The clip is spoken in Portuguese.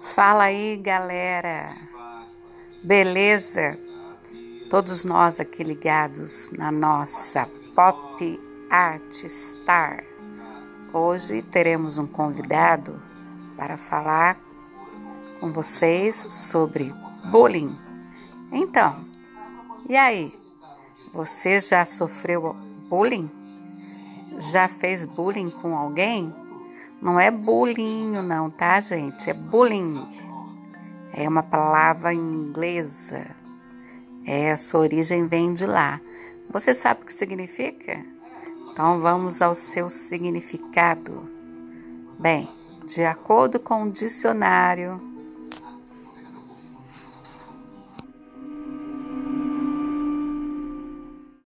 Fala aí, galera. Beleza? Todos nós aqui ligados na nossa Pop Art Star. Hoje teremos um convidado para falar com vocês sobre bullying. Então, e aí? Você já sofreu bullying? Já fez bullying com alguém? Não é bullying, não, tá, gente? É bullying. É uma palavra inglesa. É, a sua origem vem de lá. Você sabe o que significa? Então vamos ao seu significado. Bem, de acordo com o dicionário,